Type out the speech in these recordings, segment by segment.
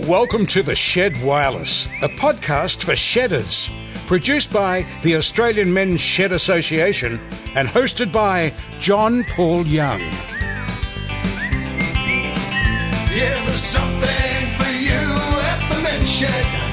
Welcome to The Shed Wireless, a podcast for shedders. Produced by the Australian Men's Shed Association and hosted by John Paul Young. Yeah, there's something for you at the men's shed.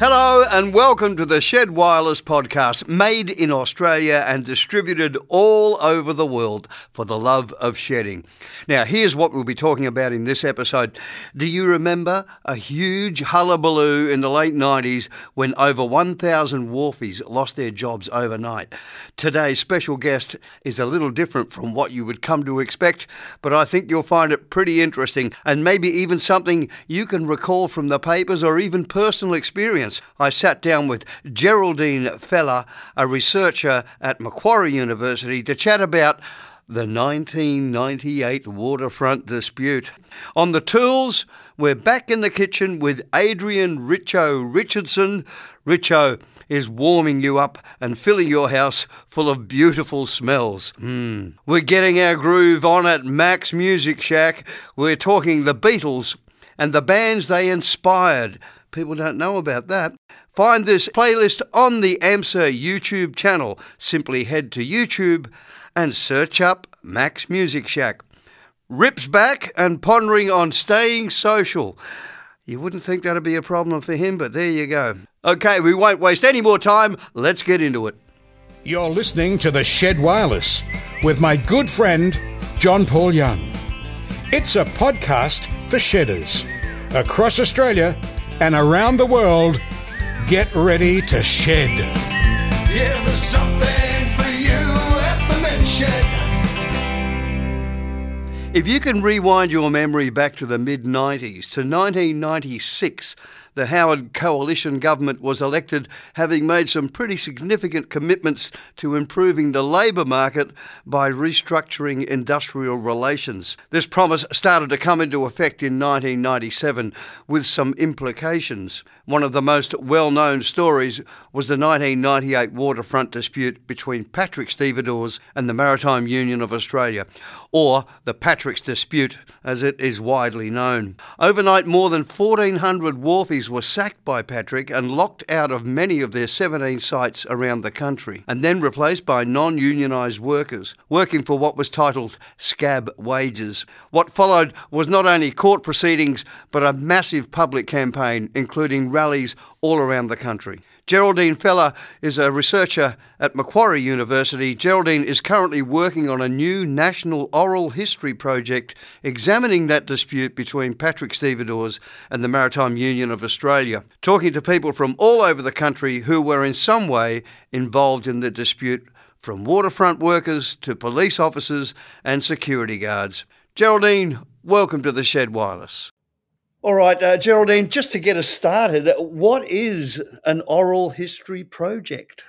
Hello and welcome to the Shed Wireless podcast, made in Australia and distributed all over the world for the love of shedding. Now, here's what we'll be talking about in this episode. Do you remember a huge hullabaloo in the late 90s when over 1,000 wharfies lost their jobs overnight? Today's special guest is a little different from what you would come to expect, but I think you'll find it pretty interesting and maybe even something you can recall from the papers or even personal experience. I sat down with Geraldine Fela, a researcher at Macquarie University, to chat about the 1998 waterfront dispute. On the tools, we're back in the kitchen with Adrian Richo Richardson. Richo is warming you up and filling your house full of beautiful smells. Mm. We're getting our groove on at Mac's Music Shack. We're talking the Beatles and the bands they inspired. People don't know about that. Find this playlist on the AMSA YouTube channel. Simply head to YouTube and search up Mac's Music Shack. Rips back and pondering on staying social. You wouldn't think that'd be a problem for him, but there you go. Okay, we won't waste any more time. Let's get into it. You're listening to The Shed Wireless with my good friend, John Paul Young. It's a podcast for shedders across Australia and around the world. Get ready to shed. Yeah, there's something for you at the men's shed. If you can rewind your memory back to the mid 90s, to 1996, the Howard coalition government was elected, having made some pretty significant commitments to improving the labour market by restructuring industrial relations. This promise started to come into effect in 1997 with some implications. One of the most well known stories was the 1998 waterfront dispute between Patrick Stevedores and the Maritime Union of Australia, or the Patrick's Dispute as it is widely known. Overnight, more than 1,400 wharfies were sacked by Patrick and locked out of many of their 17 sites around the country, and then replaced by non unionised workers, working for what was titled scab wages. What followed was not only court proceedings, but a massive public campaign, including rallies all around the country. Geraldine Fela is a researcher at Macquarie University. Geraldine is currently working on a new national oral history project examining that dispute between Patrick Stevedores and the Maritime Union of Australia, talking to people from all over the country who were in some way involved in the dispute, from waterfront workers to police officers and security guards. Geraldine, welcome to the Shed Wireless. All right, uh, Geraldine, just to get us started, what is an oral history project?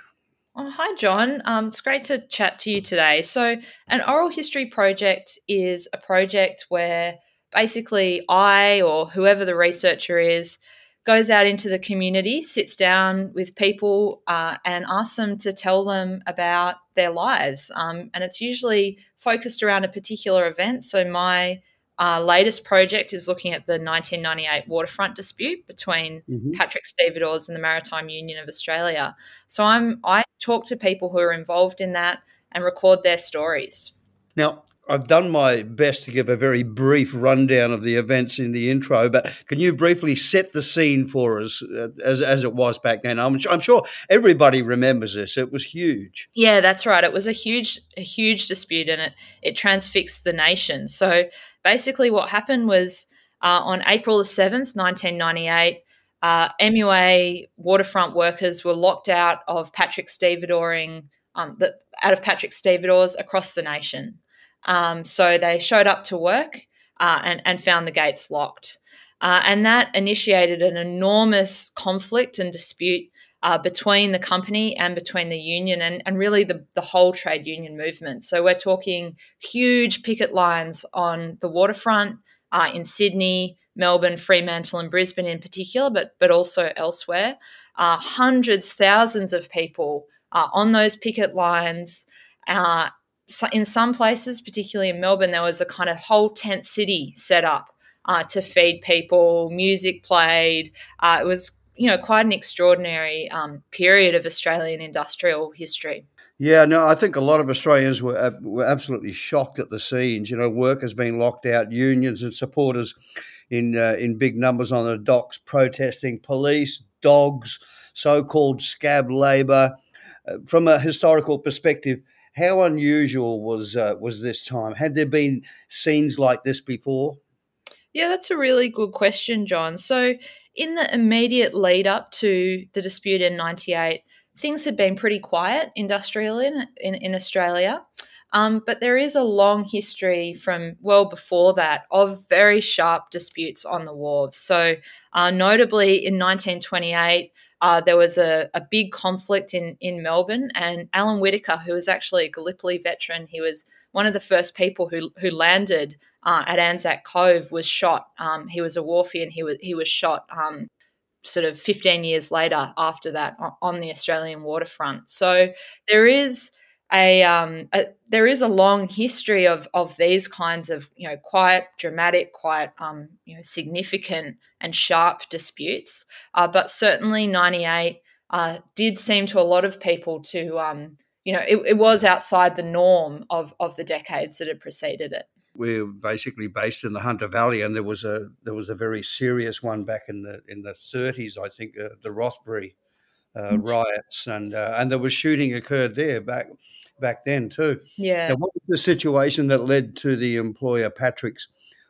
Oh, hi, John. Um, it's great to chat to you today. So, an oral history project is a project where basically I or whoever the researcher is goes out into the community, sits down with people, uh, and asks them to tell them about their lives. Um, and it's usually focused around a particular event. So, my our latest project is looking at the 1998 waterfront dispute between mm-hmm. Patrick Stevedores and the Maritime Union of Australia. So I'm I talk to people who are involved in that and record their stories. Now, I've done my best to give a very brief rundown of the events in the intro, but can you briefly set the scene for us uh, as, as it was back then? I'm, I'm sure everybody remembers this. It was huge. Yeah, that's right. It was a huge, a huge dispute, and it it transfixed the nation. So basically, what happened was uh, on April the seventh, nineteen ninety eight. Uh, MUA waterfront workers were locked out of Patrick Stevedoring, um, the, out of Patrick Stevedores across the nation. Um, so they showed up to work uh, and, and found the gates locked. Uh, and that initiated an enormous conflict and dispute uh, between the company and between the union and, and really the, the whole trade union movement. So we're talking huge picket lines on the waterfront uh, in Sydney, Melbourne, Fremantle, and Brisbane in particular, but, but also elsewhere. Uh, hundreds, thousands of people on those picket lines. Uh, in some places, particularly in Melbourne, there was a kind of whole tent city set up uh, to feed people. Music played. Uh, it was you know quite an extraordinary um, period of Australian industrial history. Yeah, no, I think a lot of Australians were were absolutely shocked at the scenes. You know, workers being locked out, unions and supporters in uh, in big numbers on the docks protesting, police, dogs, so-called scab labour. Uh, from a historical perspective, how unusual was uh, was this time? Had there been scenes like this before? Yeah, that's a really good question, John. So, in the immediate lead up to the dispute in '98, things had been pretty quiet industrially in, in, in Australia. Um, but there is a long history from well before that of very sharp disputes on the wharves. So, uh, notably in 1928, uh, there was a, a, big conflict in, in Melbourne, and Alan Whittaker, who was actually a Gallipoli veteran, he was one of the first people who, who landed uh, at Anzac Cove, was shot. Um, he was a wharfie, and he was he was shot um, sort of 15 years later after that on the Australian waterfront. So there is a, um, a, there is a long history of of these kinds of you know quite dramatic, quite um, you know significant and sharp disputes. Uh, but certainly ninety eight uh, did seem to a lot of people to um, you know it, it was outside the norm of of the decades that had preceded it. We're basically based in the Hunter Valley, and there was a there was a very serious one back in the in the 30s, I think, uh, the Rothbury uh, mm. riots, and uh, and there was shooting occurred there back back then too. Yeah. Now, what was the situation that led to the employer Patrick's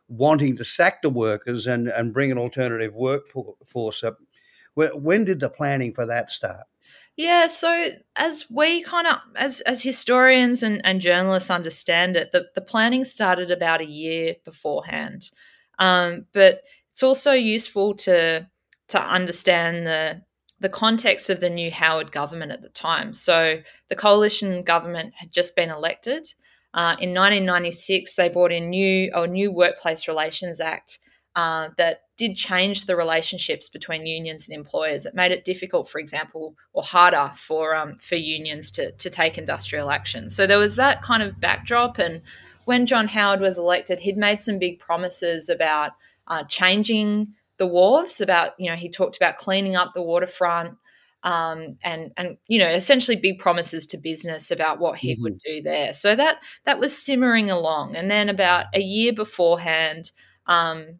wanting to sack the workers and and bring an alternative workforce up? When did the planning for that start? Yeah, so as we kind of as as historians and, and journalists understand it, the, the planning started about a year beforehand. Um, but it's also useful to to understand the the context of the new Howard government at the time. So the coalition government had just been elected. Uh, in 1996, they brought in new a new Workplace Relations Act uh, that did change the relationships between unions and employers. It made it difficult, for example, or harder for um, for unions to to take industrial action. So there was that kind of backdrop. And when John Howard was elected, he'd made some big promises about uh, changing the wharves about you know he talked about cleaning up the waterfront um, and and you know essentially big promises to business about what he mm-hmm. would do there so that that was simmering along and then about a year beforehand um,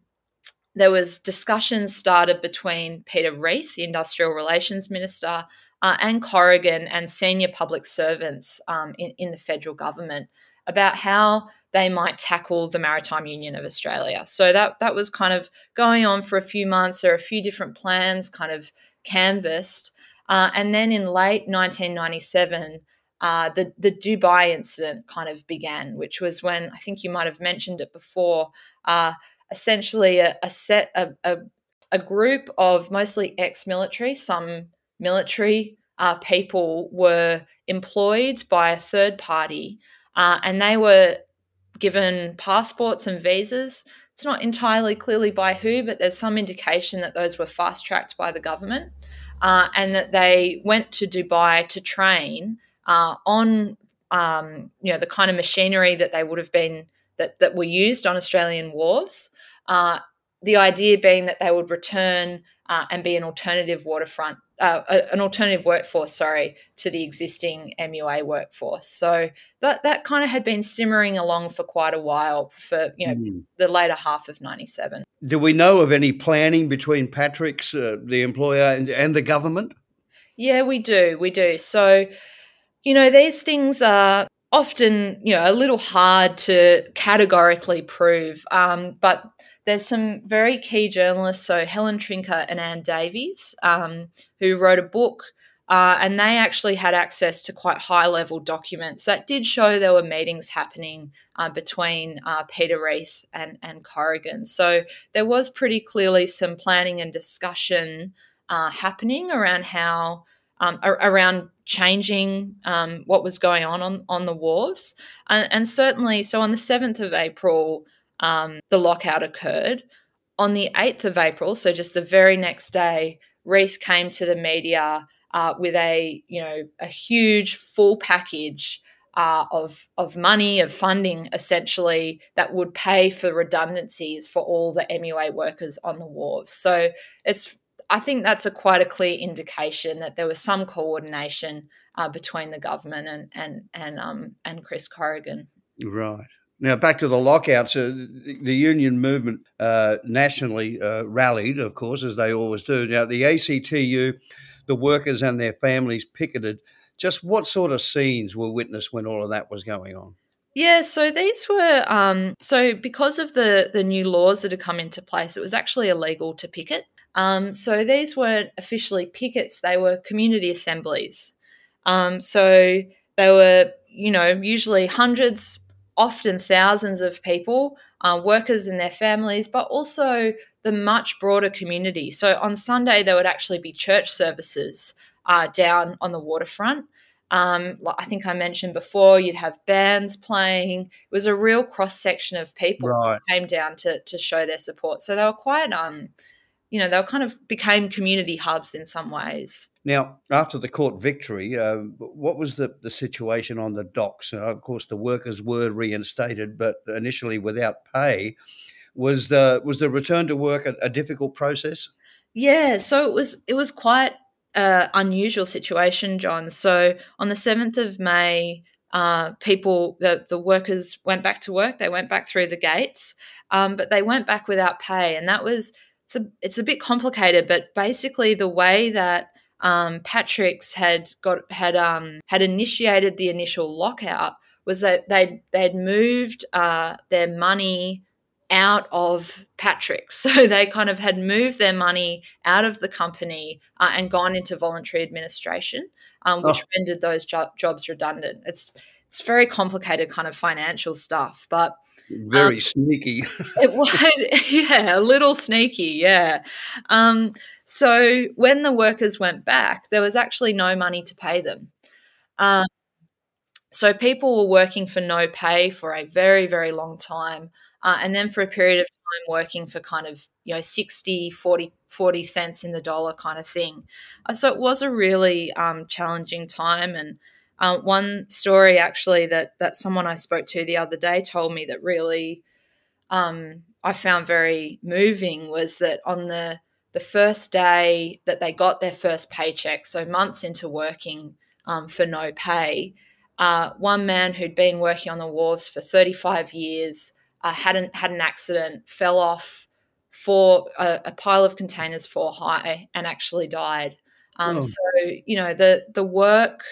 there was discussions started between Peter Reith, the industrial relations minister, uh, and Corrigan and senior public servants um, in, in the federal government about how they might tackle the Maritime Union of Australia. So that that was kind of going on for a few months. There are a few different plans kind of canvassed. Uh, and then in late 1997, uh, the, the Dubai incident kind of began, which was when I think you might have mentioned it before. Uh, essentially, a, a set a, a, a, group of mostly ex-military, some military uh, people were employed by a third party, uh, and they were given passports and visas. It's not entirely clearly by who, but there's some indication that those were fast tracked by the government uh, and that they went to Dubai to train uh, on um, you know the kind of machinery that they would have been that, that were used on Australian wharves. Uh, the idea being that they would return uh, and be an alternative waterfront, uh, an alternative workforce, sorry, to the existing MUA workforce. So that that kind of had been simmering along for quite a while for you know mm. the later half of '97. Do we know of any planning between Patrick's, uh, the employer, and, and the government? Yeah, we do. We do. So, you know, these things are often, you know, a little hard to categorically prove. Um, but there's some very key journalists, so Helen Trinca and Anne Davies, um, who wrote a book. Uh, and they actually had access to quite high level documents that did show there were meetings happening uh, between uh, Peter Reith and, and Corrigan. So there was pretty clearly some planning and discussion uh, happening around how um, around changing um, what was going on on, on the wharves. And, and, certainly, so on the 7th of April, um, the lockout occurred. On the 8th of April, so just the very next day, Reith came to the media uh, with a, you know, a huge full package uh, of of money of funding essentially that would pay for redundancies for all the MUA workers on the wharves. So it's I think that's a quite a clear indication that there was some coordination uh, between the government and and and um and Chris Corrigan. Right. Now, back to the lockouts, uh, the union movement uh, nationally uh, rallied, of course, as they always do. Now, the ACTU, the workers and their families picketed. Just what sort of scenes were witnessed when all of that was going on? Yeah, so these were um, so because of the the new laws that had come into place, it was actually illegal to picket. Um, so these weren't officially pickets; they were community assemblies. Um, so they were, you know, usually hundreds, often thousands of people, uh, workers and their families, but also the much broader community. So on Sunday, there would actually be church services uh, down on the waterfront. Um, I think I mentioned before, you'd have bands playing. It was a real cross section of people Right. who came down to to show their support. So they were quite, um, you know, they were kind of became community hubs in some ways. Now, after the court victory, uh, what was the, the situation on the docks? Uh, of course, the workers were reinstated, but initially without pay. Was the was the return to work a, a difficult process? Yeah, so it was it was quite a unusual situation, John. So on the seventh of May, uh, people the the workers went back to work. They went back through the gates, um, but they went back without pay, and that was it's a it's a bit complicated. But basically, the way that um, Patrick's had got had um, had initiated the initial lockout was that they they'd moved uh, their money out of Patrick's. So they kind of had moved their money out of the company uh, and gone into voluntary administration, um, which Oh. rendered those jo- jobs redundant. It's it's very complicated kind of financial stuff, but Very sneaky. it was yeah a little sneaky yeah. Um, so when the workers went back there was actually no money to pay them. Um, so people were working for no pay for a very very long time uh, and then for a period of time working for kind of you know 60 40 40 cents in the dollar kind of thing. Uh, so it was a really um, challenging time and um, one story actually that that someone I spoke to the other day told me that really um, I found very moving was that on the the first day that they got their first paycheck, so months into working um, for no pay, uh, one man who'd been working on the wharves for 35 years uh, had an had an accident, fell off for a, a pile of containers four high, and actually died. Um, Oh. So you know the the work.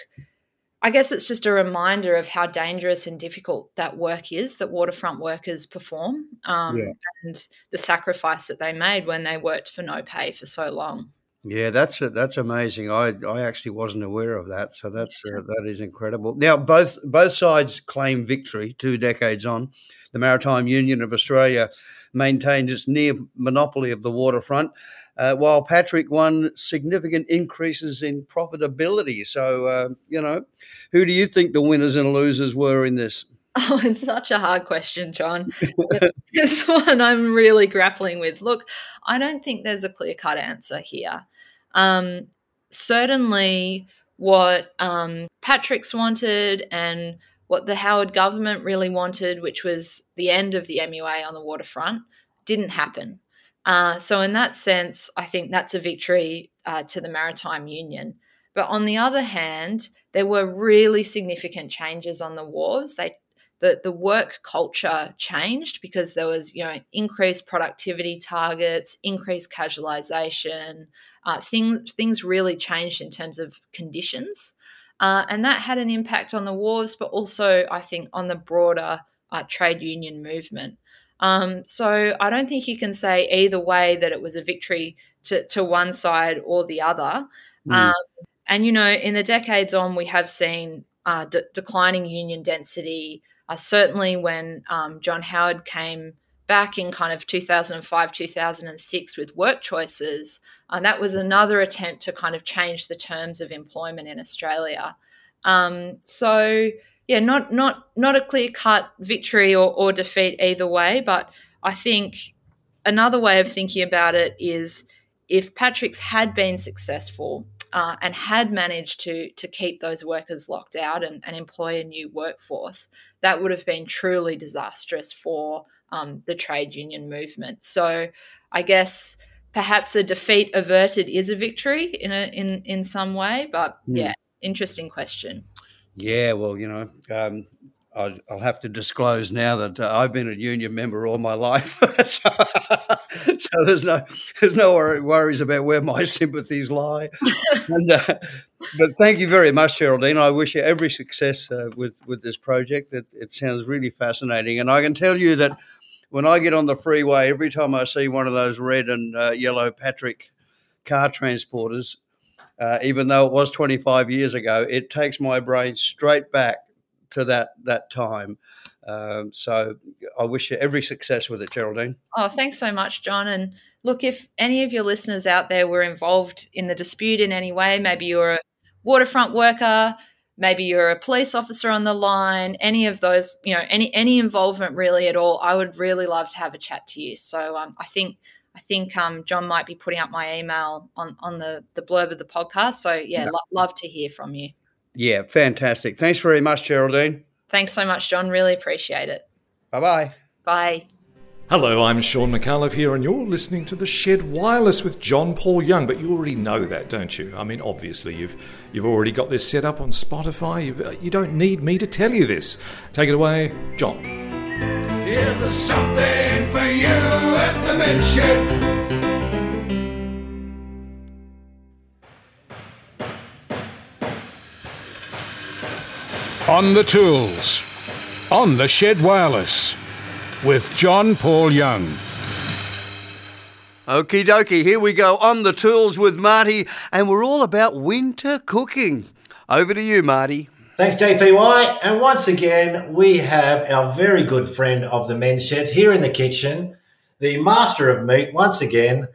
I guess it's just a reminder of how dangerous and difficult that work is that waterfront workers perform um, Yeah. and the sacrifice that they made when they worked for no pay for so long. Yeah, that's that's amazing. I I actually wasn't aware of that, so that's uh, that is incredible. Now, both both sides claim victory. Two decades on, the Maritime Union of Australia maintained its near monopoly of the waterfront, uh, while Patrick won significant increases in profitability. So, uh, you know, who do you think the winners and losers were in this? Oh, it's such a hard question, John. this one I'm really grappling with. Look, I don't think there's a clear cut answer here. Um, certainly, what um, Patrick's wanted and what the Howard government really wanted, which was the end of the MUA on the waterfront, didn't happen. Uh, so, in that sense, I think that's a victory uh, to the Maritime Union. But on the other hand, there were really significant changes on the wharves. They the, the work culture changed because there was you know increased productivity targets, increased casualization, uh, things things really changed in terms of conditions, uh, and that had an impact on the wharves, but also I think on the broader uh, trade union movement. Um, so I don't think you can say either way that it was a victory to, to one side or the other. Mm. Um, and you know, in the decades on, we have seen uh, de- declining union density. Uh, certainly, when um, John Howard came back in kind of 2005, 2006 with work choices, uh, that was another attempt to kind of change the terms of employment in Australia. Um, so, yeah, not not not a clear cut victory or, or defeat either way, but I think another way of thinking about it is if Patrick's had been successful, uh, and had managed to to keep those workers locked out and, and employ a new workforce, that would have been truly disastrous for um, the trade union movement. So I guess perhaps a defeat averted is a victory in a in in some way, but Hmm. yeah, interesting question. Yeah, well, you know, um, I'll, I'll have to disclose now that uh, I've been a union member all my life, so, so there's no there's no worries about where my sympathies lie. and, uh, but thank you very much, Geraldine. I wish you every success uh, with with this project. It, it sounds really fascinating, and I can tell you that when I get on the freeway, every time I see one of those red and uh, yellow Patrick car transporters, uh, even though it was 25 years ago, it takes my brain straight back to that that time. Um, so I wish you every success with it, Geraldine. Oh, thanks so much, John. And look, if any of your listeners out there were involved in the dispute in any way, maybe you're a waterfront worker, maybe you're a police officer on the line, any of those, you know, any any involvement really at all, I would really love to have a chat to you. So um, I think I think um, John might be putting up my email on on the the blurb of the podcast. So yeah, lo- love to hear from you. Yeah, fantastic. Thanks very much, Geraldine. Thanks so much, John. Really appreciate it. Bye bye. Bye. Hello, I'm Sean McAuliffe here, and you're listening to the Shed Wireless with John Paul Young. But you already know that, don't you? I mean, obviously, you've you've already got this set up on Spotify. You've, uh, you don't need me to tell you this. Take it away, John. Yeah, there's something for you at the men's shed. On the tools. On the Shed Wireless. With John Paul Young. Okie dokie, here we go on the tools with Marty, and we're all about winter cooking. Over to you, Marty. Thanks, JPY. And once again, we have our very good friend of the men's sheds here in the kitchen, the master of meat, once again,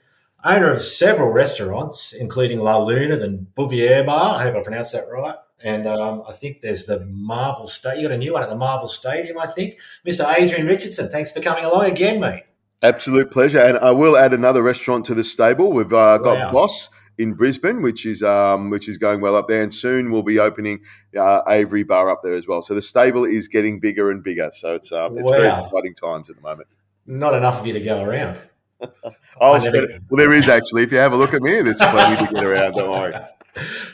owner of several restaurants, including La Luna and Bouvier Bar. I hope I pronounced that right. And um, I think there's the Marvel Stadium. You got a new one at the Marvel Stadium, I think. Mr. Adrian Richardson, thanks for coming along again, mate. Absolute pleasure. And I will add another restaurant to the stable. We've uh, got Wow. Boss in Brisbane, which is um, which is going well up there, and soon we'll be opening uh, Avery Bar up there as well. So the stable is getting bigger and bigger. So it's um, it's very exciting times at the moment. Not enough of you to go around. I'll never- well, there is actually. If you have a look at me, there's plenty to get around. Don't worry.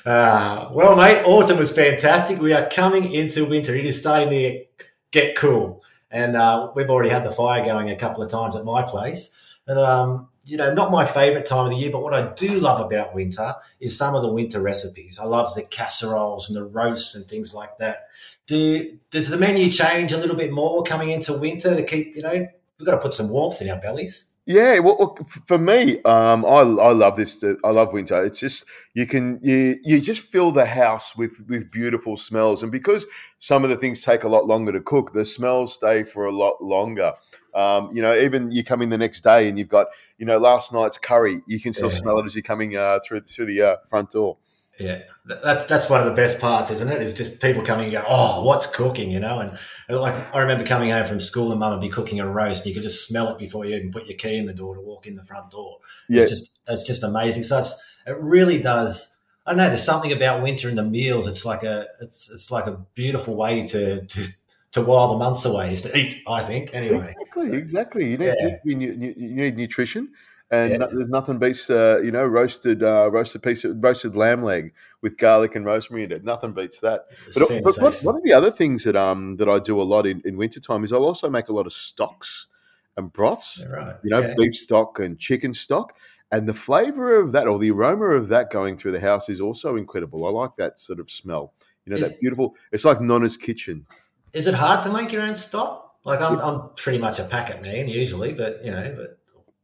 Uh, well, mate, autumn was fantastic. We are coming into winter. It is starting to get cool. And uh, we've already had the fire going a couple of times at my place. And, um, you know, not my favourite time of the year, but what I do love about winter is some of the winter recipes. I love the casseroles and the roasts and things like that. Do, does the menu change a little bit more coming into winter to keep, you know, we've got to put some warmth in our bellies? Yeah, well, for me, um, I, I love this. uh, I love winter. It's just you can you you just fill the house with with beautiful smells, and because some of the things take a lot longer to cook, the smells stay for a lot longer. Um, you know, even you come in the next day and you've got you know last night's curry. You can still Yeah. smell it as you're coming uh, through through the uh, front door. Yeah, that's that's one of the best parts, isn't it? Is just people coming and go, oh, what's cooking, you know? And, and like I remember coming home from school and mum would be cooking a roast, and you could just smell it before you even put your key in the door to walk in the front door. Yeah, It's just it's just amazing. So it's it really does. I know there's something about winter and the meals. It's like a it's it's like a beautiful way to to to while the months away is to eat. I think anyway. Exactly, exactly. You need, Yeah. you, need, you need nutrition, and Yeah. there's nothing beats uh, you know roasted uh, roasted piece of roasted lamb leg with garlic and rosemary in it. Nothing beats that. But, but one, one of the other things that um that I do a lot in, in wintertime is I'll also make a lot of stocks and broths. Right. You know, Yeah. beef stock and chicken stock. And the flavor of that or the aroma of that going through the house is also incredible. I like that sort of smell. You know, Is- that beautiful, it's like Nonna's kitchen. Is it hard to make your own stock? Like I'm, I'm pretty much a packet man usually, but you know, but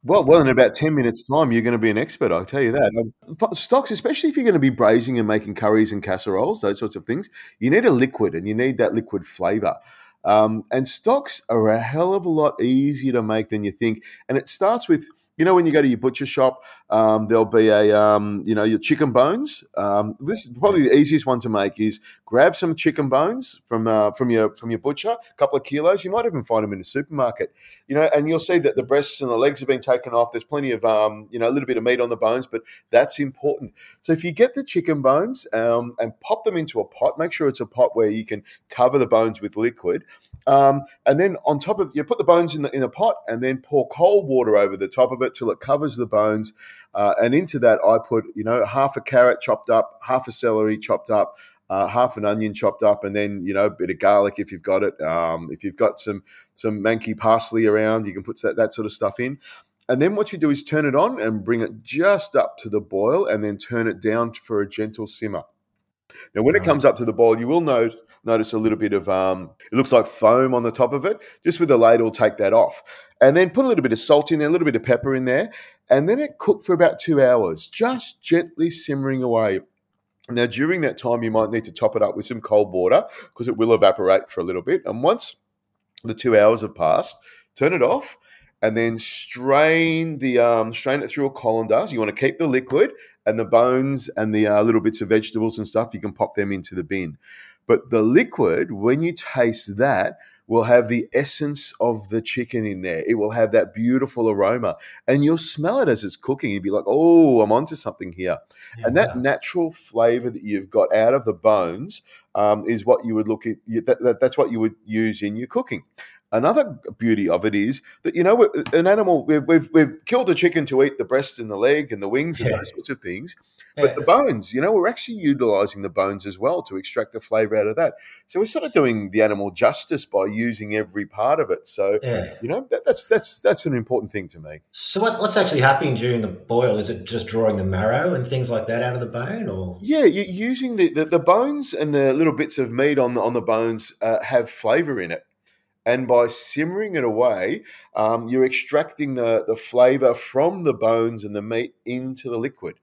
Well, well, in about ten minutes' time, you're going to be an expert. I'll tell you that. Um, Stocks, especially if you're going to be braising and making curries and casseroles, those sorts of things, you need a liquid, and you need that liquid flavour. Um, and stocks are a hell of a lot easier to make than you think. And it starts with you know, when you go to your butcher shop, um, there'll be a, um, you know, your chicken bones. Um, this is probably the easiest one to make is grab some chicken bones from uh, from your from your butcher, a couple of kilos. You might even find them in the supermarket, you know, and you'll see that the breasts and the legs have been taken off. There's plenty of, um, you know, a little bit of meat on the bones, but that's important. So if you get the chicken bones um, and pop them into a pot, make sure it's a pot where you can cover the bones with liquid, um, and then on top of you put the bones in the in a pot, and then pour cold water over the top of it till it covers the bones. Uh, and into that, I put you know half a carrot chopped up, half a celery chopped up, uh, half an onion chopped up, and then you know a bit of garlic if you've got it. Um, if you've got some some manky parsley around, you can put that that sort of stuff in. And then what you do is turn it on and bring it just up to the boil, and then turn it down for a gentle simmer. Now, when it comes up to the boil, you will note notice a little bit of um, it looks like foam on the top of it. Just with the ladle, take that off, and then put a little bit of salt in there, a little bit of pepper in there, and then it cooked for about two hours, just gently simmering away. Now, during that time, you might need to top it up with some cold water because it will evaporate for a little bit. And once the two hours have passed, turn it off and then strain the um, strain it through a colander. So you want to keep the liquid and the bones and the uh, little bits of vegetables and stuff. You can pop them into the bin. But the liquid, when you taste that, will have the essence of the chicken in there. It will have that beautiful aroma, and you'll smell it as it's cooking. You'd be like, "Oh, I'm onto something here." Yeah, and that natural flavor that you've got out of the bones um, is what you would look at. That, that, that's what you would use in your cooking. Another beauty of it is that you know an animal. We've, we've, we've killed a chicken to eat the breast and the leg and the wings and Yeah. those sorts of things. But Yeah. the bones, you know, we're actually utilizing the bones as well to extract the flavor out of that. So we're sort of doing the animal justice by using every part of it. So Yeah. you know that, that's that's that's an important thing to me. So what, what's actually happening during the boil? Is it just drawing the marrow and things like that out of the bone, or Yeah, you using the, the, the bones and the little bits of meat on the on the bones uh, have flavor in it, and by simmering it away, um, you're extracting the the flavor from the bones and the meat into the liquid.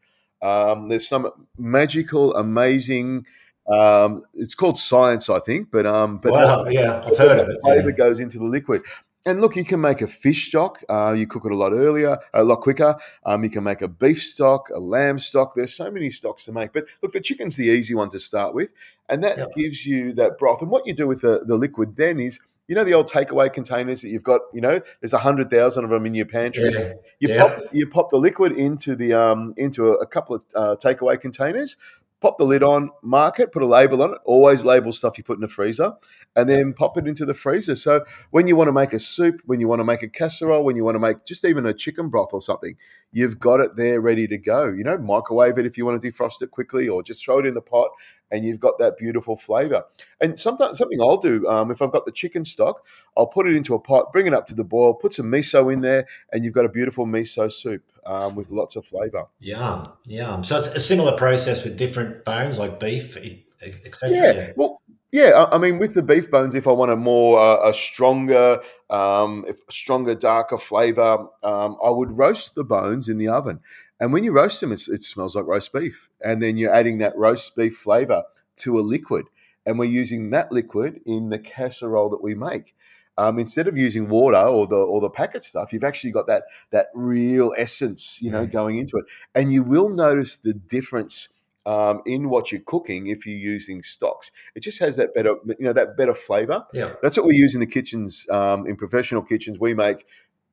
Um, there's some magical, amazing. Um, it's called science, I think, but um, but wow, yeah, I've heard of it. flavor yeah. goes into the liquid. And look, you can make a fish stock. Uh, you cook it a lot earlier, a lot quicker. Um, you can make a beef stock, a lamb stock. There's so many stocks to make. But look, the chicken's the easy one to start with, and that Yep. gives you that broth. And what you do with the, the liquid then is, you know, the old takeaway containers that you've got. You know, there's a hundred thousand of them in your pantry. Yeah, You Yeah. pop you pop the liquid into the um into a, a couple of uh, takeaway containers. Pop the lid on, mark it, put a label on it. Always label stuff you put in the freezer, and then pop it into the freezer. So when you want to make a soup, when you want to make a casserole, when you want to make just even a chicken broth or something, you've got it there ready to go. You know, microwave it if you want to defrost it quickly, or just throw it in the pot, and you've got that beautiful flavor. And sometimes something I'll do um, if I've got the chicken stock, I'll put it into a pot, bring it up to the boil, put some miso in there, and you've got a beautiful miso soup um, with lots of flavor. Yum, yum. So it's a similar process with different bones like beef, etc. Yeah, well, yeah. I, I mean, with the beef bones, if I want a more uh, a stronger, um, if stronger, darker flavor, um, I would roast the bones in the oven. And when you roast them, it's, it smells like roast beef. And then you're adding that roast beef flavor to a liquid, and we're using that liquid in the casserole that we make. Um, instead of using water or the or the packet stuff, you've actually got that that real essence, you know, going into it, and you will notice the difference um, in what you're cooking if you're using stocks. It just has that better, you know, that better flavor. Yeah. That's what we use in the kitchens, um, in professional kitchens. We make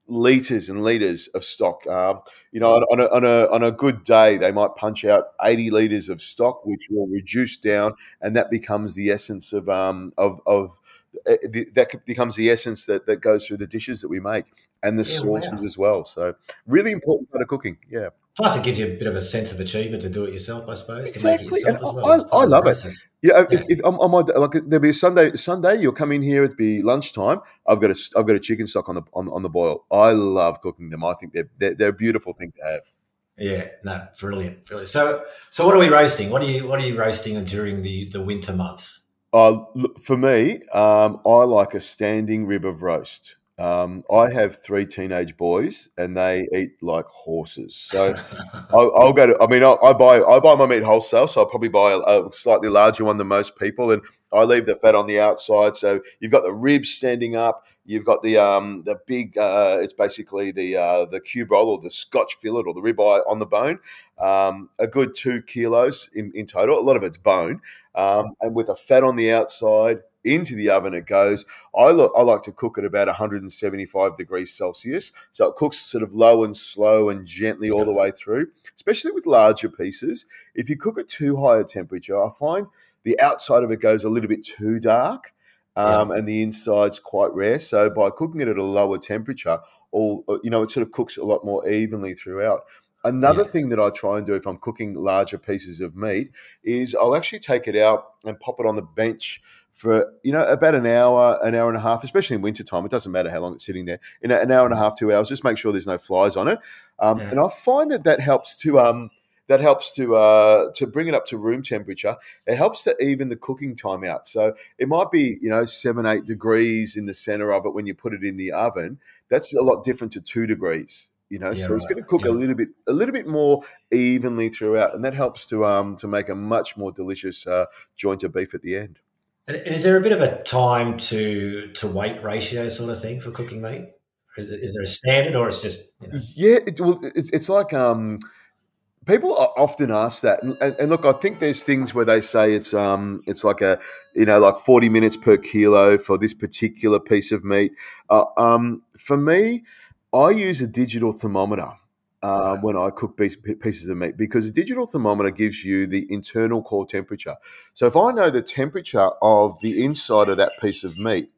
liters and liters of stock. Um, you know, on, on, a, on a on a good day, they might punch out eighty liters of stock, which will reduce down, and that becomes the essence of um of of Uh, that becomes the essence that, that goes through the dishes that we make and the Yeah, sauces wow. as well. So really important part of cooking. Yeah. Plus, it gives you a bit of a sense of achievement to do it yourself, I suppose. Exactly, To make it yourself and as well. I- I love it. Yeah, Yeah. if, if I'm on my like there'll be a Sunday Sunday you'll come in here it'll be lunchtime. I've got a I've got a chicken stock on the on, on the boil. I love cooking them. I think they're, they're they're a beautiful thing to have. Yeah, no, brilliant, brilliant. So, so what are we roasting? What are you, what are you roasting during the the winter months? Uh, for me, um, I like a standing rib of roast. Um, I have three teenage boys, and they eat like horses. So I'll, I'll go to. I mean, I, I, buy I buy my meat wholesale, so I'll probably buy a, a, slightly larger one than most people, and I leave the fat on the outside. So you've got the ribs standing up. You've got the um the big. Uh, it's basically the uh, the cube roll or the Scotch fillet or the ribeye on the bone. Um, a good two kilos in, in total. A lot of it's bone, um, and with a fat on the outside into the oven it goes. I, look, I like to cook at about 175 degrees Celsius. So it cooks sort of low and slow and gently all the way through, especially with larger pieces. If you cook at too high a temperature, I find the outside of it goes a little bit too dark um, yeah. and the inside's quite rare. So by cooking it at a lower temperature, all you know, it sort of cooks a lot more evenly throughout. Another yeah. thing that I try and do if I'm cooking larger pieces of meat is I'll actually take it out and pop it on the bench for you know about an hour, an hour and a half, especially in winter time. It doesn't matter how long it's sitting there. In an hour and a half, two hours, just make sure there's no flies on it. Um, yeah. And I find that that helps to um, that helps to uh, to bring it up to room temperature. It helps to even the cooking time out. So it might be you know seven eight degrees in the center of it when you put it in the oven. That's a lot different to two degrees. You know, yeah, so right. it's going to cook yeah. a little bit a little bit more evenly throughout, and that helps to um to make a much more delicious uh, joint of beef at the end. And is there a bit of a time to to weight ratio sort of thing for cooking meat? Or is, it, is there a standard, or it's just you know? yeah? It, well, it's, it's like um, people often ask that, and, and, look, I think there's things where they say it's um, it's like a you know like 40 minutes per kilo for this particular piece of meat. Uh, um, for me, I use a digital thermometer uh, when I cook pieces of meat because a digital thermometer gives you the internal core temperature. So if I know the temperature of the inside of that piece of meat,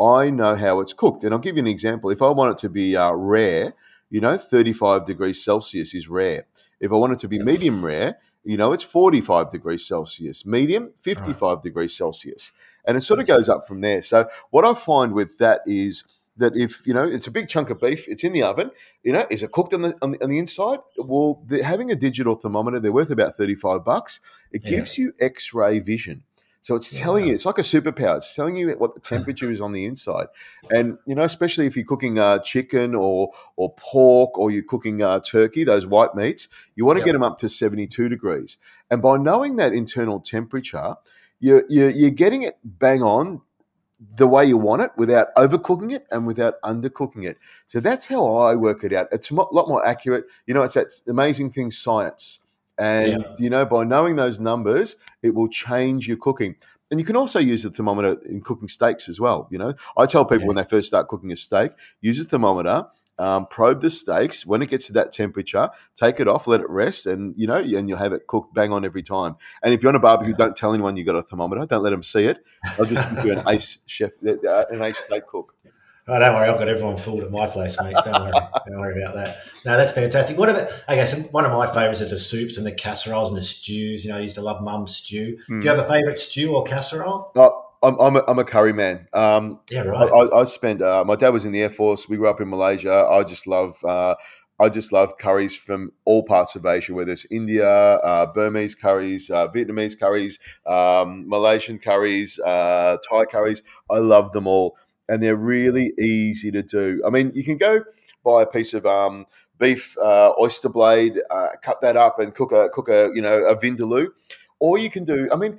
I know how it's cooked. And I'll give you an example. If I want it to be uh, rare, you know, 35 degrees Celsius is rare. If I want it to be medium rare, you know, it's 45 degrees Celsius. Medium, 55 right. degrees Celsius. And it sort of goes up from there. So what I find with that is – that if you know it's a big chunk of beef, it's in the oven. You know, is it cooked on the on the, on the inside? Well, having a digital thermometer, they're worth about thirty five bucks. It yeah. gives you X ray vision. So it's telling you, it's like a superpower. It's telling you what the temperature is on the inside, and you know, especially if you're cooking uh, chicken or or pork or you're cooking uh, turkey, those white meats, you want to get them up to 72 degrees. And by knowing that internal temperature, you're, you're, you're getting it bang on the way you want it without overcooking it and without undercooking it. So that's how I work it out. It's a lot more accurate. You know, it's that amazing thing, science. And, yeah. you know, by knowing those numbers, it will change your cooking. And you can also use the thermometer in cooking steaks as well. You know, I tell people yeah. when they first start cooking a steak, use a thermometer, um, probe the steaks. When it gets to that temperature, take it off, let it rest, and you know, and you'll have it cooked bang on every time. And if you're on a barbecue, yeah. don't tell anyone you got a thermometer. Don't let them see it. I'll just give you an ace chef, uh, an ace steak cook. Oh, don't worry, I've got everyone fooled at my place, mate. Don't worry, don't worry about that. No, that's fantastic. What about? I guess one of my favourites is the soups and the casseroles and the stews. You know, I used to love mum's stew. Mm. Do you have a favourite stew or casserole? Oh, I'm, I'm, a, I'm a curry man. Um, yeah, right. I, I spent. Uh, my dad was in the air force. We grew up in Malaysia. I just love. Uh, I just love curries from all parts of Asia, whether it's India, uh, Burmese curries, uh, Vietnamese curries, um, Malaysian curries, uh, Thai curries. I love them all and they're really easy to do. I mean, you can go buy a piece of um, beef uh, oyster blade, uh, cut that up, and cook a cook a you know a vindaloo, or you can do. I mean,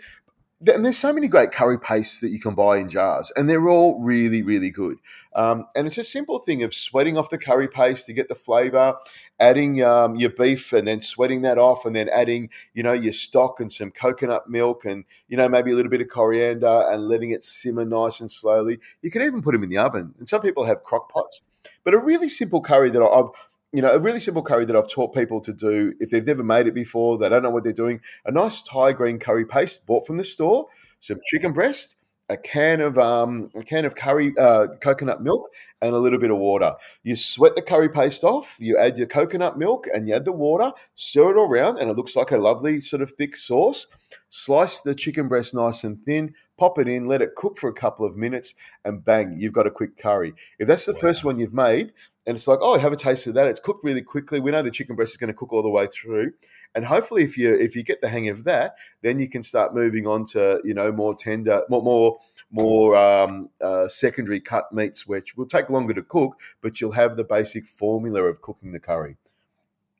and there's so many great curry pastes that you can buy in jars, and they're all really, really good. Um, and it's a simple thing of sweating off the curry paste to get the flavour, adding um, your beef, and then sweating that off, and then adding, you know, your stock and some coconut milk, and you know maybe a little bit of coriander, and letting it simmer nice and slowly. You can even put them in the oven, and some people have crock pots. But a really simple curry that I've you know, a really simple curry that I've taught people to do if they've never made it before, they don't know what they're doing. A nice Thai green curry paste bought from the store, some chicken breast, a can of um, a can of curry uh, coconut milk, and a little bit of water. You sweat the curry paste off. You add your coconut milk and you add the water. Stir it all around, and it looks like a lovely sort of thick sauce. Slice the chicken breast nice and thin. Pop it in, let it cook for a couple of minutes, and bang, you've got a quick curry. If that's the wow. first one you've made, and it's like, oh, have a taste of that. It's cooked really quickly. We know the chicken breast is going to cook all the way through, and hopefully, if you if you get the hang of that, then you can start moving on to you know more tender, more more more um, uh, secondary cut meats, which will take longer to cook, but you'll have the basic formula of cooking the curry.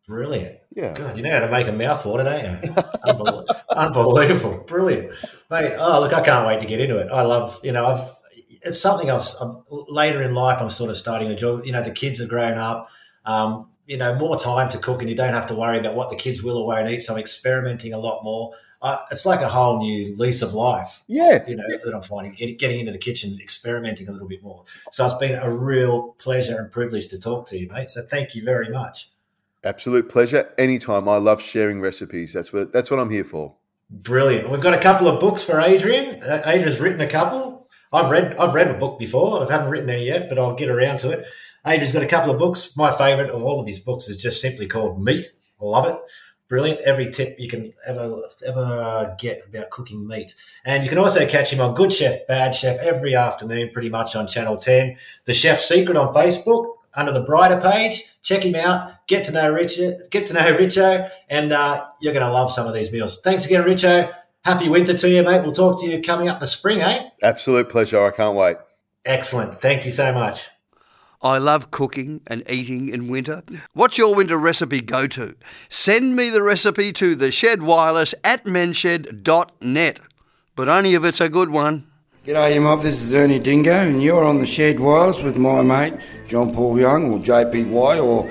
Brilliant. Yeah. God, you know how to make a mouth water, don't you? Unbelievable. Unbelievable. Brilliant. Mate, oh, look, I can't wait to get into it. I love, you know, I've, it's something I've, I'm, later in life, I'm sort of starting to enjoy, you know, the kids are grown up, um, you know, more time to cook and you don't have to worry about what the kids will or won't eat. So I'm experimenting a lot more. Uh, it's like a whole new lease of life, Yeah. you know, that I'm finding, get, getting into the kitchen, experimenting a little bit more. So it's been a real pleasure and privilege to talk to you, mate. So thank you very much. Absolute pleasure. Anytime. I love sharing recipes. That's what that's what I'm here for. Brilliant. We've got a couple of books for Adrian. Uh, Adrian's written a couple. I've read I've read a book before. I haven't written any yet, but I'll get around to it. Adrian's got a couple of books. My favourite of all of his books is just simply called Meat. I love it. Brilliant. Every tip you can ever ever get about cooking meat. And you can also catch him on Good Chef, Bad Chef every afternoon, pretty much on Channel 10. The Chef Secret on Facebook under the brighter page. Check him out. Get to know Richard. Get to know Richo, and uh, you're going to love some of these meals. Thanks again, Richo. Happy winter to you, mate. We'll talk to you coming up in the spring, eh? Absolute pleasure. I can't wait. Excellent. Thank you so much. I love cooking and eating in winter. What's your winter recipe go to? Send me the recipe to the shed wireless at menshed.net, but only if it's a good one. G'day, you mob. This is Ernie Dingo, and you're on the Shed Wireless with my mate John Paul Young, or JPY, or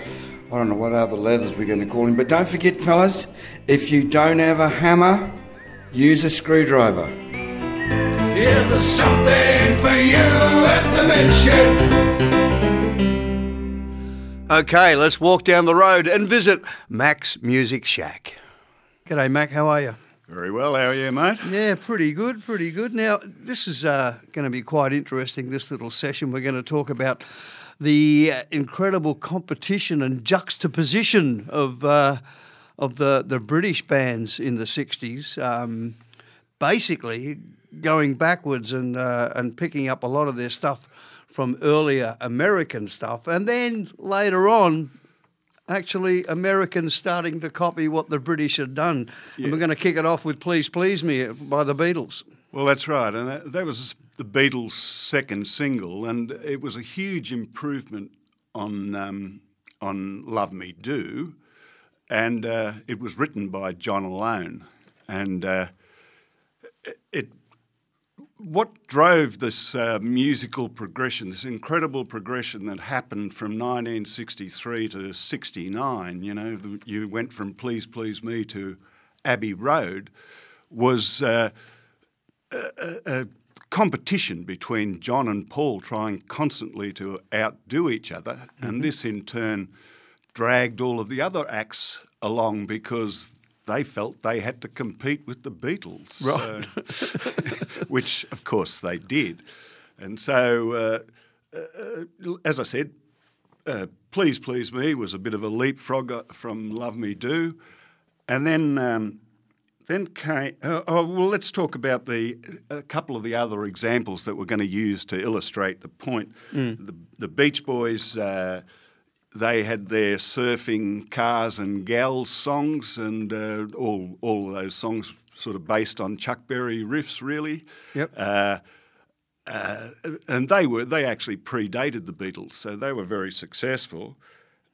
I don't know what other leathers we're going to call him. But don't forget, fellas, if you don't have a hammer, use a screwdriver. Yeah, there's something for you at the men's. Okay, let's walk down the road and visit Mac's Music Shack. G'day, Mac. How are you? Very well. How are you, mate? Yeah, pretty good, pretty good. Now, this is uh, going to be quite interesting, this little session. We're going to talk about the uh, incredible competition and juxtaposition of, uh, of the, the British bands in the 60s. Um, basically, going backwards and, uh, and picking up a lot of their stuff from earlier American stuff. And then later on, actually Americans starting to copy what the British had done. And we're going to kick it off with Please Please Me by the Beatles. Well, that's right. And that, that was the Beatles' second single, and it was a huge improvement on, um, on Love Me Do. And uh, it was written by John Alone. And uh, it what drove this uh, musical progression, this incredible progression that happened from 1963 to 69, you know, the, you went from Please Please Me to Abbey Road, was uh, a, a, a competition between John and Paul trying constantly to outdo each other. And this in turn dragged all of the other acts along because they felt they had to compete with the Beatles, right? which, of course, they did. And so, uh, uh, as I said, uh, Please Please Me was a bit of a leapfrog from Love Me Do. And then, um, then came, uh, oh, well, let's talk about the, a couple of the other examples that we're going to use to illustrate the point. The, the Beach Boys uh, they had their surfing cars and gals songs, and uh, all all those songs sort of based on Chuck Berry riffs, really. Yep. Uh, uh, and they were they actually predated the Beatles, so they were very successful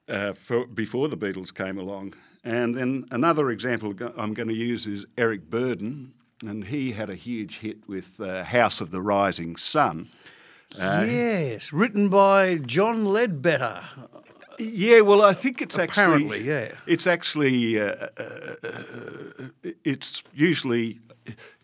uh, for, before the Beatles came along. And then another example I'm going to use is Eric Burdon, and he had a huge hit with uh, "House of the Rising Sun." yes, written by John Ledbetter. Yeah, well, I think it's Apparently, actually yeah. It's actually uh, uh, uh, it's usually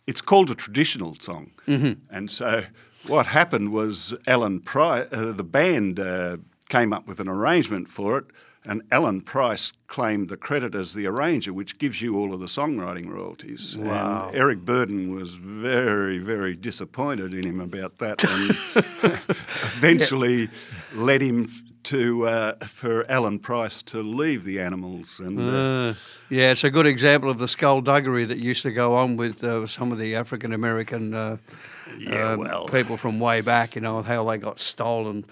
it's called a traditional song, Mm-hmm. and so what happened was Alan Price, uh, the band uh, came up with an arrangement for it, and Alan Price claimed the credit as the arranger, which gives you all of the songwriting royalties. Wow. And Eric Burdon was very, very disappointed in him about that, and eventually let him to uh, for Alan Price to leave the Animals. And uh, Uh, yeah, it's a good example of the skullduggery that used to go on with uh, some of the African American uh, Yeah, well. people from way back. You know how they got stolen.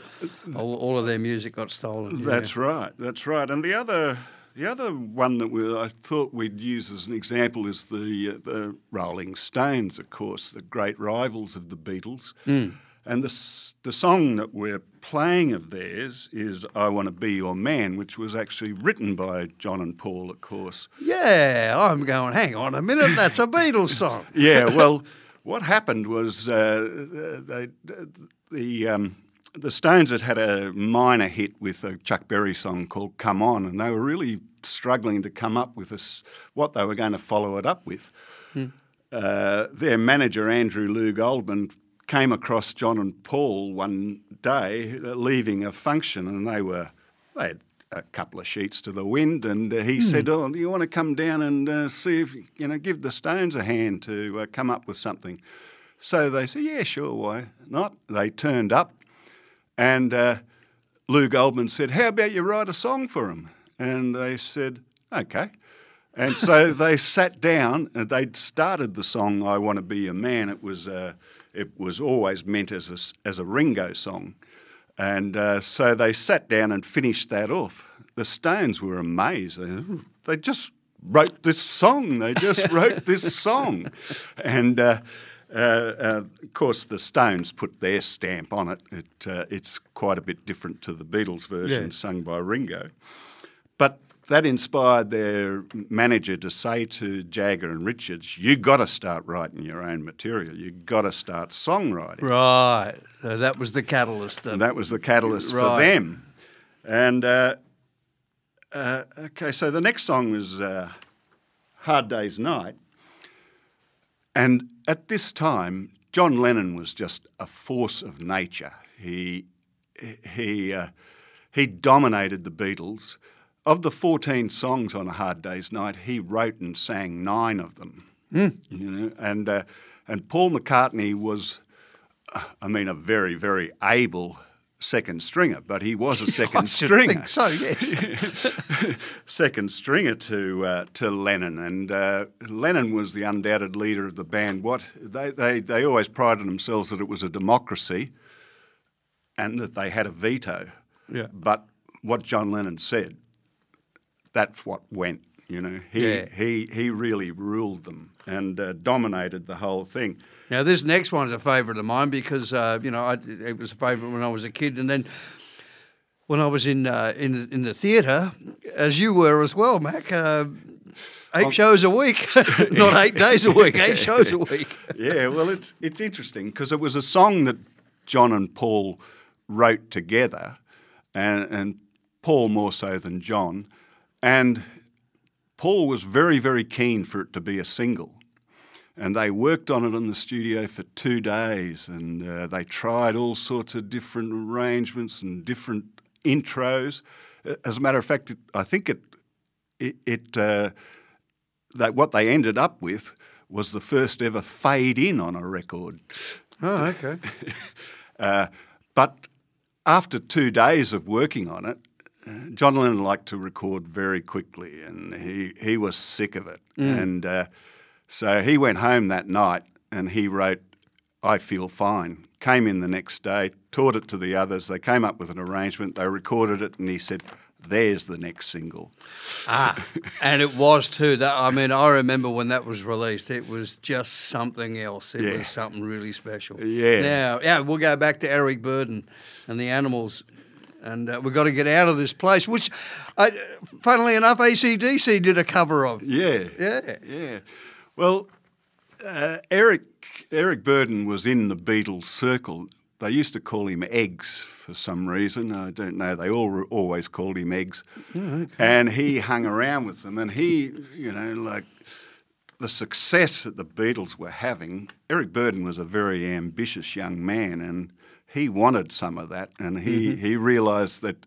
All, all of their music got stolen. yeah. That's right. That's right. And the other the other one that we, I thought we'd use as an example is the uh, the Rolling Stones, of course, the great rivals of the Beatles. And the the song that we're playing of theirs is "I Want to Be Your Man," which was actually written by John and Paul, of course. Yeah, I'm going, hang on a minute, that's a Beatles song. Yeah, well, what happened was uh, they, the um, the Stones had had a minor hit with a Chuck Berry song called "Come On," and they were really struggling to come up with this, what they were going to follow it up with. Uh, their manager Andrew Loog Oldham came across John and Paul one day uh, leaving a function, and they were they had a couple of sheets to the wind, and uh, he said, "Oh, do you want to come down and uh, see if you know give the Stones a hand to uh, come up with something?" So they said, "Yeah, sure, why not?" They turned up, and uh, Loog Oldham said, "How about you write a song for them?" And they said, "Okay." And so they sat down and they'd started the song "I Want to Be a Man." It was uh, it was always meant as a, as a Ringo song, and uh, so they sat down and finished that off. The Stones were amazed. They, they just wrote this song. They just wrote this song, and. Uh, uh, uh, of course, the Stones put their stamp on it. it uh, it's quite a bit different to the Beatles version Yeah. sung by Ringo. But that inspired their manager to say to Jagger and Richards, "You got to start writing your own material. You got to start songwriting." Right. So that was the catalyst. Then. And that was the catalyst for them. And uh, uh, okay, so the next song was uh, "Hard Day's Night," and at this time, John Lennon was just a force of nature. He he uh, he dominated the Beatles. Of the 14 songs on A Hard Day's Night, he wrote and sang nine of them. You know, and uh, and Paul McCartney was, uh, I mean, a very very able second stringer, but he was a second I stringer think so, yes. second stringer to uh, to Lennon, and uh, Lennon was the undoubted leader of the band. What they, they they always prided themselves that it was a democracy, and that they had a veto. Yeah. But what John Lennon said, that's what went. You know, he Yeah. he he really ruled them and uh, dominated the whole thing. Now, this next one's a favourite of mine because uh, you know I, it was a favourite when I was a kid, and then when I was in uh, in in the theatre, as you were as well, Mac. Uh, eight shows a week, not eight days a week, eight shows a week. yeah, well, it's it's interesting because it was a song that John and Paul wrote together, and and Paul more so than John, and Paul was very very keen for it to be a single, and they worked on it in the studio for two days, and uh, they tried all sorts of different arrangements and different intros. As a matter of fact, it, I think it it. it uh, that what they ended up with was the first ever fade in on a record. Oh, okay. Uh, but after two days of working on it, John Lennon liked to record very quickly, and he, he was sick of it. And uh, so he went home that night and he wrote I Feel Fine. Came in the next day, taught it to the others. They came up with an arrangement, they recorded it, and he said, There's the next single. Ah, and it was too. That I mean, I remember when that was released. It was just something else. It Yeah. was something really special. Yeah. Now, yeah, we'll go back to Eric Burdon and the animals, and uh, we've got to get out of this place. Which, uh, funnily enough, AC/DC did a cover of. Yeah. Yeah. Yeah. Well, uh, Eric Eric Burdon was in the Beatles circle. They used to call him Eggs for some reason. I don't know. They all always called him Eggs. And he hung around with them. And he, you know, like the success that the Beatles were having, Eric Burdon was a very ambitious young man, and he wanted some of that. And he, he realised that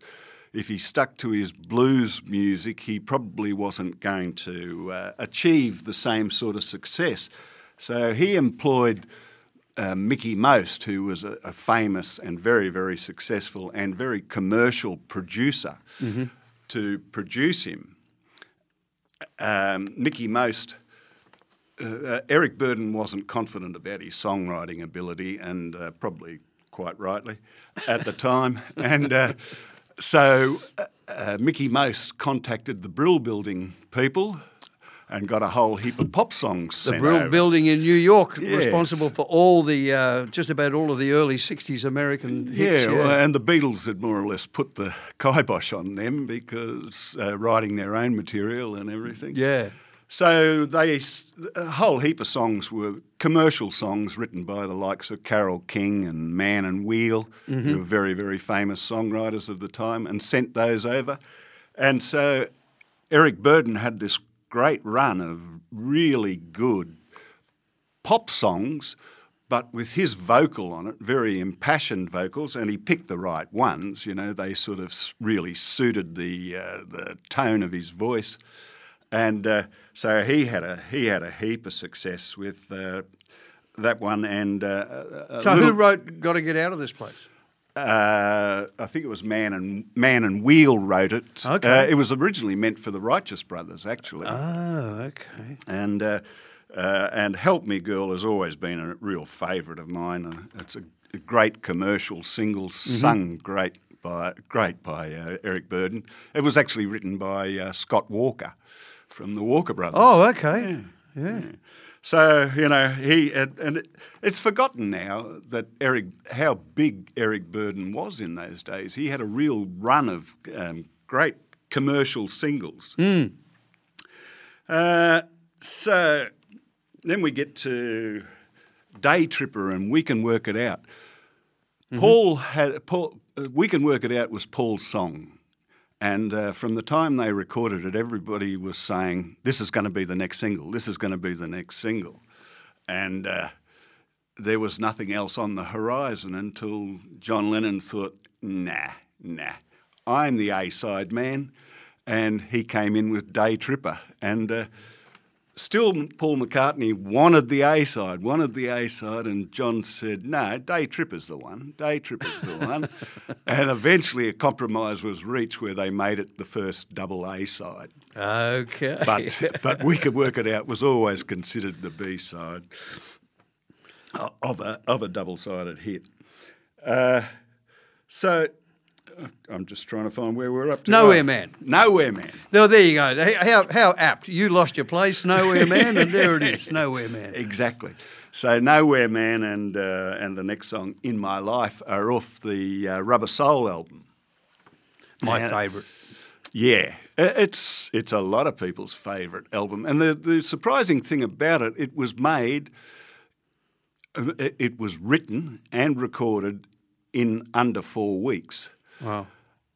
if he stuck to his blues music, he probably wasn't going to uh, achieve the same sort of success. So he employed uh, Mickie Most, who was a, a famous and very, very successful and very commercial producer, to produce him. Um, Mickie Most uh, Eric Burdon wasn't confident about his songwriting ability, and uh, probably quite rightly at the time. And uh, so uh, uh, Mickie Most contacted the Brill Building people and got a whole heap of pop songs. The Brill over. Building in New York, Yes. responsible for all the uh, just about all of the early '60s American hits. Yeah, well, and the Beatles had more or less put the kibosh on them because uh, writing their own material and everything. yeah. So they a whole heap of songs were commercial songs written by the likes of Carole King and Mann and Weil, who were very very famous songwriters of the time, and sent those over. And so Eric Burdon had this great run of really good pop songs, but with his vocal on it, very impassioned vocals, and he picked the right ones. You know, they sort of really suited the uh, the tone of his voice, and uh, so he had a he had a heap of success with uh, that one. And uh, So who wrote "Got to Get Out of This Place"? uh, I think it was Mann and Mann and Weil wrote it. Okay. Uh, it was originally meant for the Righteous Brothers, actually. Oh, okay. and uh, uh, and Help Me Girl has always been a real favourite of mine. Uh, it's a, a great commercial single, Mm-hmm. sung great by great by uh, Eric Burdon. It was actually written by uh, Scott Walker from the Walker Brothers. Oh, okay. Yeah. So you know he and, and it, it's forgotten now that Eric how big Eric Burdon was in those days. He had a real run of um, great commercial singles. Uh, so then we get to Day Tripper and We Can Work It Out. Paul had Paul. Uh, we Can Work It Out was Paul's song. And uh, from the time they recorded it, everybody was saying, This is going to be the next single. This is going to be the next single. And uh, there was nothing else on the horizon until John Lennon thought, Nah, nah, I'm the A side man. And he came in with Day Tripper. And uh, still, Paul McCartney wanted the A side, wanted the A side, and John said, "No, Day Tripper's the one. Day Tripper's the one." and eventually, a compromise was reached where they made it the first double A side. Okay. But but we could work it out. Was always considered the B side of a of a double sided hit. Uh, so. I'm just trying to find where we're up to. Nowhere Oh, Man. Nowhere Man. No, there you go. How, how apt. You lost your place, Nowhere Man, and there it is, Nowhere Man. Exactly. So Nowhere Man and uh, and the next song In My Life are off the uh, Rubber Soul album. My favourite. Yeah, it's it's a lot of people's favourite album, and the the surprising thing about it, it was made, uh, it was written and recorded in under four weeks. Wow.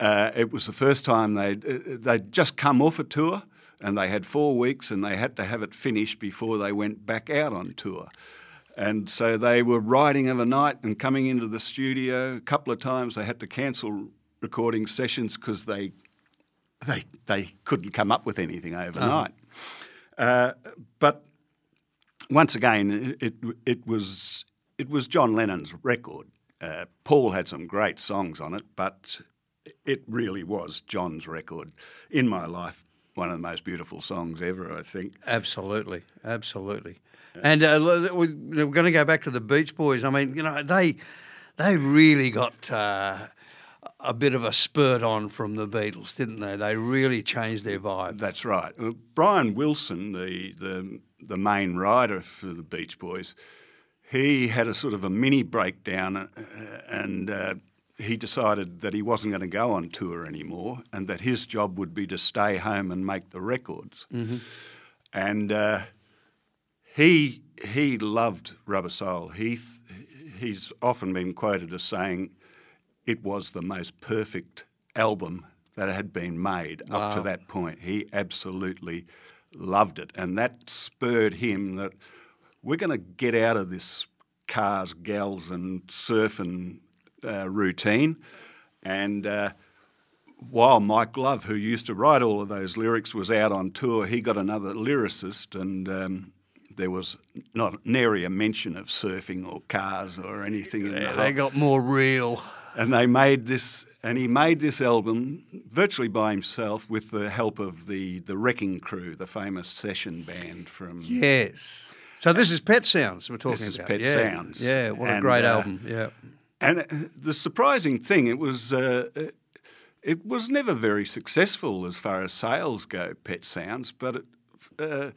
Uh, it was the first time they'd, uh, they'd just come off a tour and they had four weeks and they had to have it finished before they went back out on tour. And so they were writing overnight and coming into the studio. A couple of times they had to cancel recording sessions because they, they, they couldn't come up with anything overnight. Uh, but once again, it, it, was, it was John Lennon's record. Uh, Paul had some great songs on it, but it really was John's record. In my life, one of the most beautiful songs ever, I think. Absolutely, absolutely. And uh, we- we're going to go back to the Beach Boys. I mean, you know, they they really got uh, a bit of a spurt on from the Beatles, didn't they? They really changed their vibe. That's right. Brian Wilson, the, the the main writer for the Beach Boys, he had a sort of a mini breakdown, uh, and uh, he decided that he wasn't going to go on tour anymore, and that his job would be to stay home and make the records. And uh, he he loved Rubber Soul. He he's often been quoted as saying it was the most perfect album that had been made up to that point. He absolutely loved it, and that spurred him that we're going to get out of this cars, gals, and surfing uh, routine, and. Uh, while Mike Love, who used to write all of those lyrics, was out on tour, he got another lyricist, and um, there was not nary a mention of surfing or cars or anything. In the They got more real. and they made this, and he made this album virtually by himself with the help of the the Wrecking Crew, the famous session band from. Yes. So this is Pet Sounds we're talking This is about. Pet yeah. Sounds. Yeah, what a great uh, album. Yeah. And uh, the surprising thing, it was uh, uh, it was never very successful as far as sales go, Pet Sounds, but it, uh,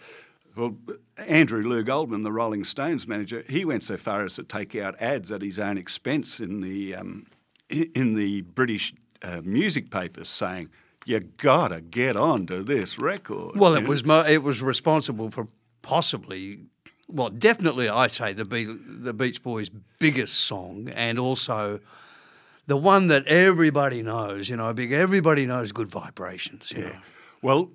well, Andrew Loog Oldham, the Rolling Stones manager, he went so far as to take out ads at his own expense in the um, in the British uh, music papers saying, "You gotta get on to this record." Well, it know? was mo- it was responsible for possibly, well, definitely, I say the Be- the Beach Boys' biggest song, and also the one that everybody knows. You know, big everybody knows "Good Vibrations." Know. Well,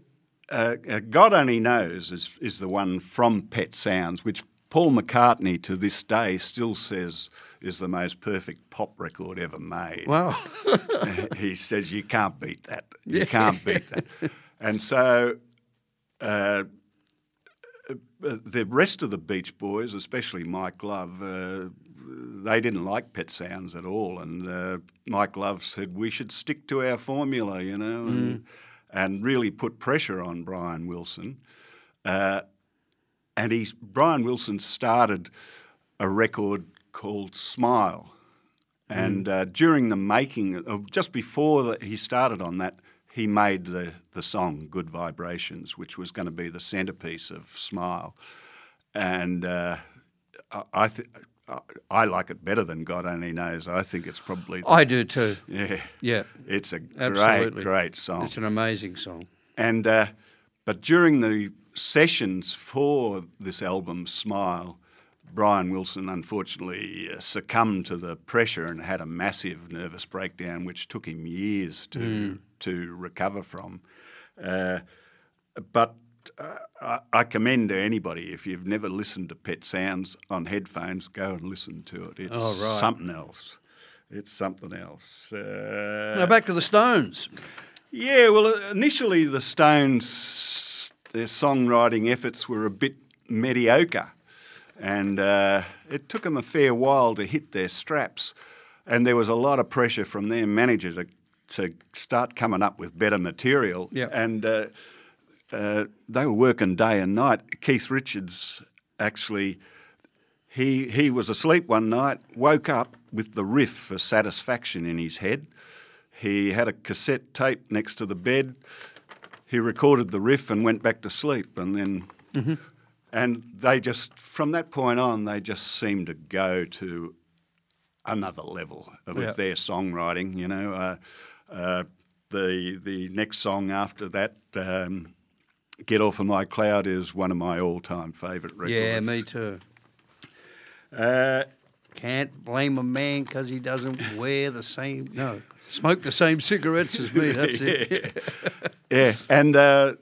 uh, uh, God Only Knows is, is the one from Pet Sounds, which Paul McCartney to this day still says is the most perfect pop record ever made. Wow. he says you can't beat that. You can't beat that. And so uh, the rest of the Beach Boys, especially Mike Love, uh, they didn't like Pet Sounds at all. And uh, Mike Love said we should stick to our formula, you know, and, and really put pressure on Brian Wilson. Uh, and he's Brian Wilson started a record called Smile. And uh, during the making, of, just before that he started on that, he made the, the song Good Vibrations, which was going to be the centerpiece of Smile. And uh, I, I, th- I- I like it better than God Only Knows. I think it's probably. The, I do too. Yeah. Yeah. It's a great, Absolutely. great song. It's an amazing song. And uh, but during the sessions for this album, Smile, Brian Wilson unfortunately uh, succumbed to the pressure and had a massive nervous breakdown, which took him years to to recover from. Uh, but uh, I, commend to anybody if you've never listened to Pet Sounds on headphones, go and listen to it. It's Oh, right. something else. It's something else. Uh, Now back to the Stones. yeah, well, initially the Stones, their songwriting efforts were a bit mediocre, and uh, it took them a fair while to hit their straps, and there was a lot of pressure from their manager to to start coming up with better material. And uh, uh, they were working day and night. Keith Richards actually. He, he was asleep one night, woke up with the riff for Satisfaction in his head. He had a cassette tape next to the bed. He recorded the riff and went back to sleep. And then, and they just, from that point on, they just seemed to go to another level of their songwriting. You know, uh, uh, the the next song after that, um, "Get Off of My Cloud," is one of my all-time favourite records. Yeah, me too. Uh, Can't blame a man because he doesn't wear the same, no, smoke the same cigarettes as me. That's it. Yeah, and uh,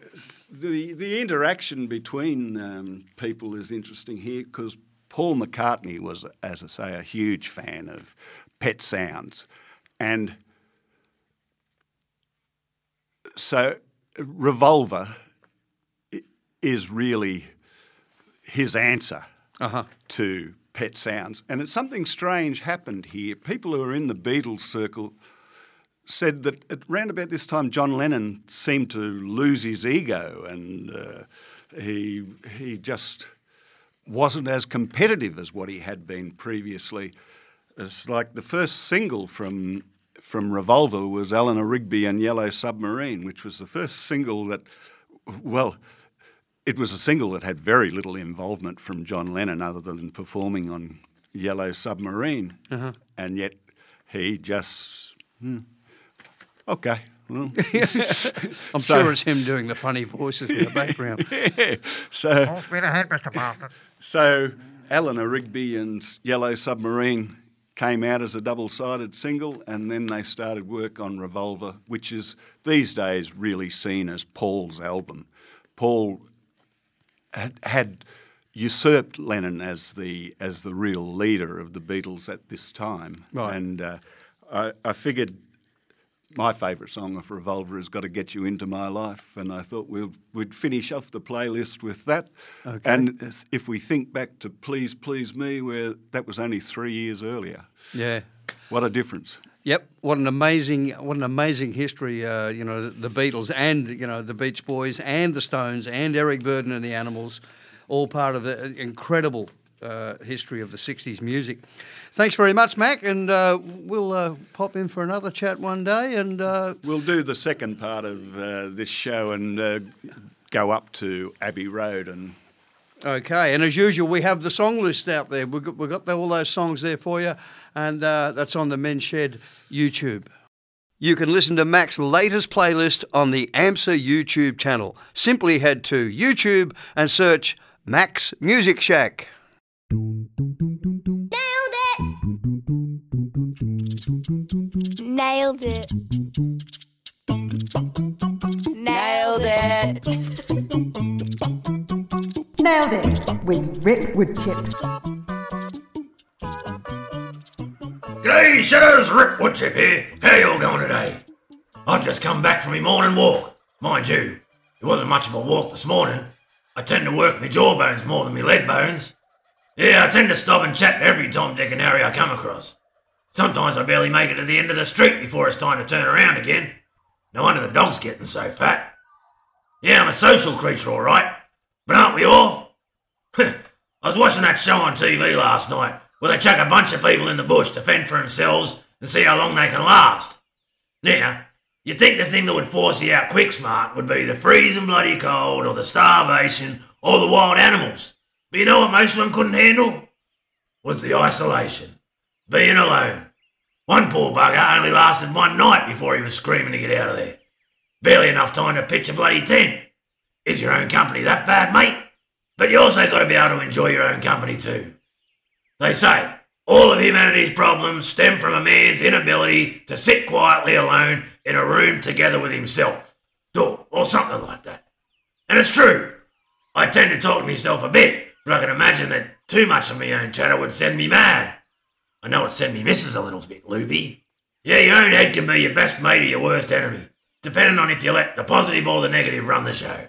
the the interaction between um, people is interesting here because Paul McCartney was, as I say, a huge fan of Pet Sounds, and so Revolver is really his answer Uh-huh. to Pet Sounds, and it's something strange happened here. People who are in the Beatles circle said that at round about this time, John Lennon seemed to lose his ego, and uh, he he just wasn't as competitive as what he had been previously. It's like the first single from from Revolver was Eleanor Rigby and Yellow Submarine, which was the first single that, well, it was a single that had very little involvement from John Lennon other than performing on Yellow Submarine, and yet he just hmm, okay. Well, I'm So- sure it's him doing the funny voices in the background. so So Eleanor Rigby and Yellow Submarine came out as a double-sided single, and then they started work on Revolver, which is these days really seen as Paul's album. Paul had, had usurped Lennon as the as the real leader of the Beatles at this time, Right. and uh, I, I figured my favourite song of Revolver has got to get you into my life, and I thought we'll, we'd finish off the playlist with that. Okay. And if- we think back to Please Please Me, where that was only three years earlier, Yeah. what a difference! Yep, what an amazing, what an amazing history. Uh, you know, the, the Beatles and you know the Beach Boys and the Stones and Eric Burdon and the Animals, all part of the incredible uh, history of the 60s music. Thanks very much, Mac, and uh, we'll uh, pop in for another chat one day. And uh, We'll do the second part of uh, this show and uh, go up to Abbey Road and Okay, and as usual, we have the song list out there. We've got, we've got all those songs there for you, and uh, that's on the Men's Shed YouTube. You can listen to Mac's latest playlist on the AMSA YouTube channel. Simply head to YouTube and search Mac's Music Shack. Nailed it. Nailed it. Nailed it Nailed it with Rip Woodchip. G'day, Shedders, Rip Woodchip here. How you all going today? I've just come back from my morning walk. Mind you, it wasn't much of a walk this morning. I tend to work my jawbones more than my leg bones. Yeah, I tend to stop and chat every Tom, Dick and Harry I come across. Sometimes I barely make it to the end of the street before it's time to turn around again. No wonder the dog's getting so fat. Yeah, I'm a social creature, all right. But aren't we all? I was watching that show on TV last night where they chuck a bunch of people in the bush to fend for themselves and see how long they can last. Now, you'd think the thing that would force you out quick smart would be the freezing bloody cold or the starvation or the wild animals. But you know what most of them couldn't handle? Was the isolation. Being alone. One poor bugger only lasted one night before he was screaming to get out of there. Barely enough time to pitch a bloody tent. Is your own company that bad, mate? But you also got to be able to enjoy your own company too. They say all of humanity's problems stem from a man's inability to sit quietly alone in a room together with himself. Or, or something like that. And it's true. I tend to talk to myself a bit, but I can imagine that too much of my own chatter would send me mad. I know it send me missus a little bit loopy. Yeah, your own head can be your best mate or your worst enemy, depending on if you let the positive or the negative run the show.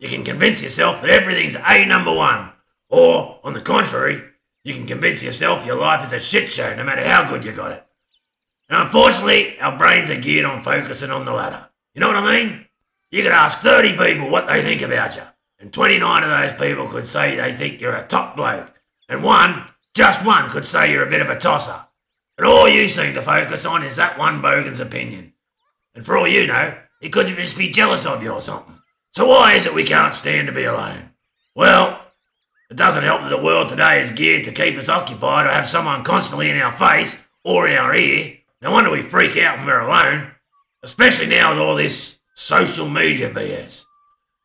You can convince yourself that everything's A number one, or, on the contrary, you can convince yourself your life is a shit show no matter how good you got it. And unfortunately, our brains are geared on focusing on the latter. You know what I mean? You could ask 30 people what they think about you, and 29 of those people could say they think you're a top bloke, and one, just one, could say you're a bit of a tosser. And all you seem to focus on is that one bogan's opinion. And for all you know, he could just be jealous of you or something. So why is it we can't stand to be alone? Well, it doesn't help that the world today is geared to keep us occupied or have someone constantly in our face or in our ear. No wonder we freak out when we're alone, especially now with all this social media BS.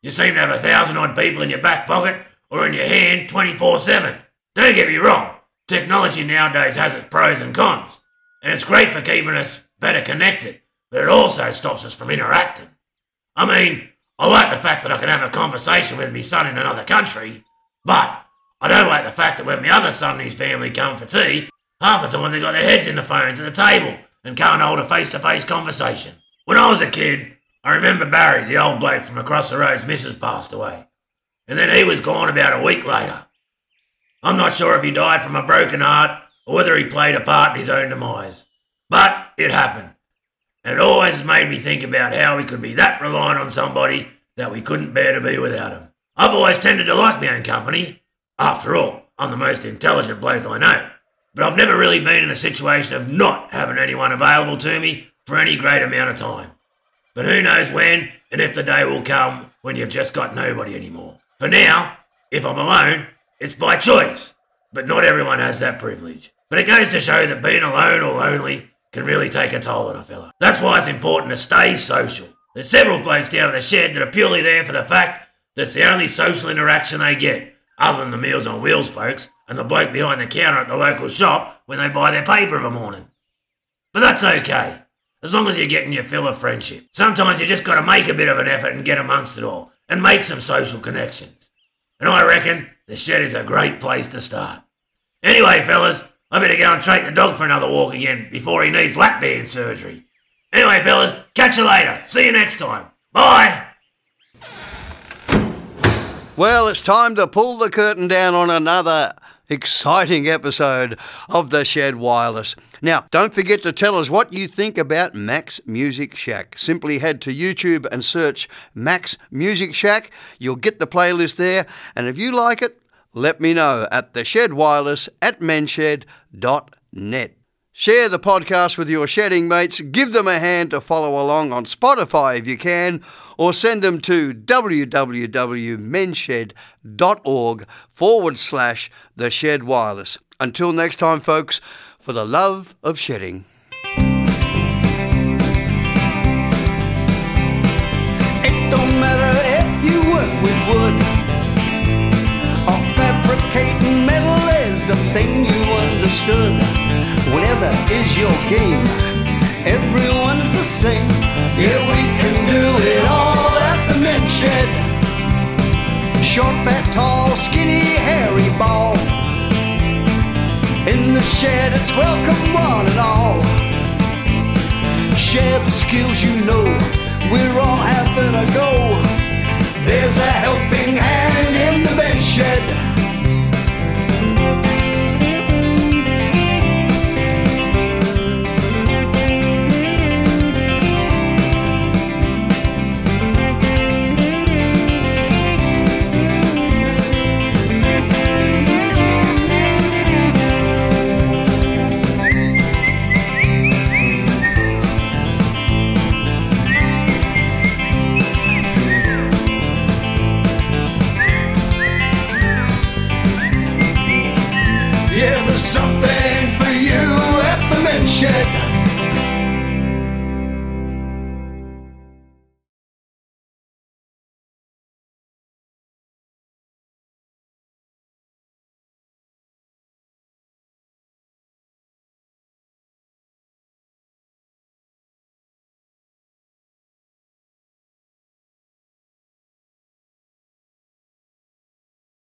You seem to have a thousand odd people in your back pocket or in your hand 24 7. Don't get me wrong, technology nowadays has its pros and cons, and it's great for keeping us better connected, but it also stops us from interacting. I mean, I like the fact that I can have a conversation with my son in another country, but I don't like the fact that when my other son and his family come for tea, half the time they've got their heads in the phones at the table and can't hold a face to face conversation. When I was a kid, I remember Barry, the old bloke from across the road's missus passed away. And then he was gone about a week later. I'm not sure if he died from a broken heart or whether he played a part in his own demise. But it happened. And it always made me think about how we could be that reliant on somebody that we couldn't bear to be without him. I've always tended to like my own company. After all, I'm the most intelligent bloke I know. But I've never really been in a situation of not having anyone available to me for any great amount of time. But who knows when and if the day will come when you've just got nobody anymore. For now, if I'm alone, it's by choice. But not everyone has that privilege. But it goes to show that being alone or lonely can really take a toll on a fella. That's why it's important to stay social. There's several blokes down in the shed that are purely there for the fact that it's the only social interaction they get, other than the Meals on Wheels folks and the bloke behind the counter at the local shop when they buy their paper of a morning. But that's okay, as long as you're getting your fill of friendship. Sometimes you just got to make a bit of an effort and get amongst it all, and make some social connections. And I reckon the shed is a great place to start. Anyway, fellas, I better go and take the dog for another walk again before he needs lap band surgery. Anyway, fellas, catch you later. See you next time. Bye. Well, it's time to pull the curtain down on another exciting episode of The Shed Wireless. Now, don't forget to tell us what you think about Mac's Music Shack. Simply head to YouTube and search Mac's Music Shack. You'll get the playlist there, and if you like it, let me know at the shed wireless at menshed.net. Share the podcast with your shedding mates, give them a hand to follow along on Spotify if you can, or send them to www.menshed.org forward slash the shed wireless. Until next time, folks, for the love of shedding. It don't matter if you work with wood or fabricating metal is the thing you understood. Whatever is your game, everyone's the same. Yeah, we can do it all at the men's shed. Short, fat, tall, skinny, hairy, bald. In the shed, it's welcome one and all. Share the skills you know. We're all having a go. There's a helping hand in the bench shed.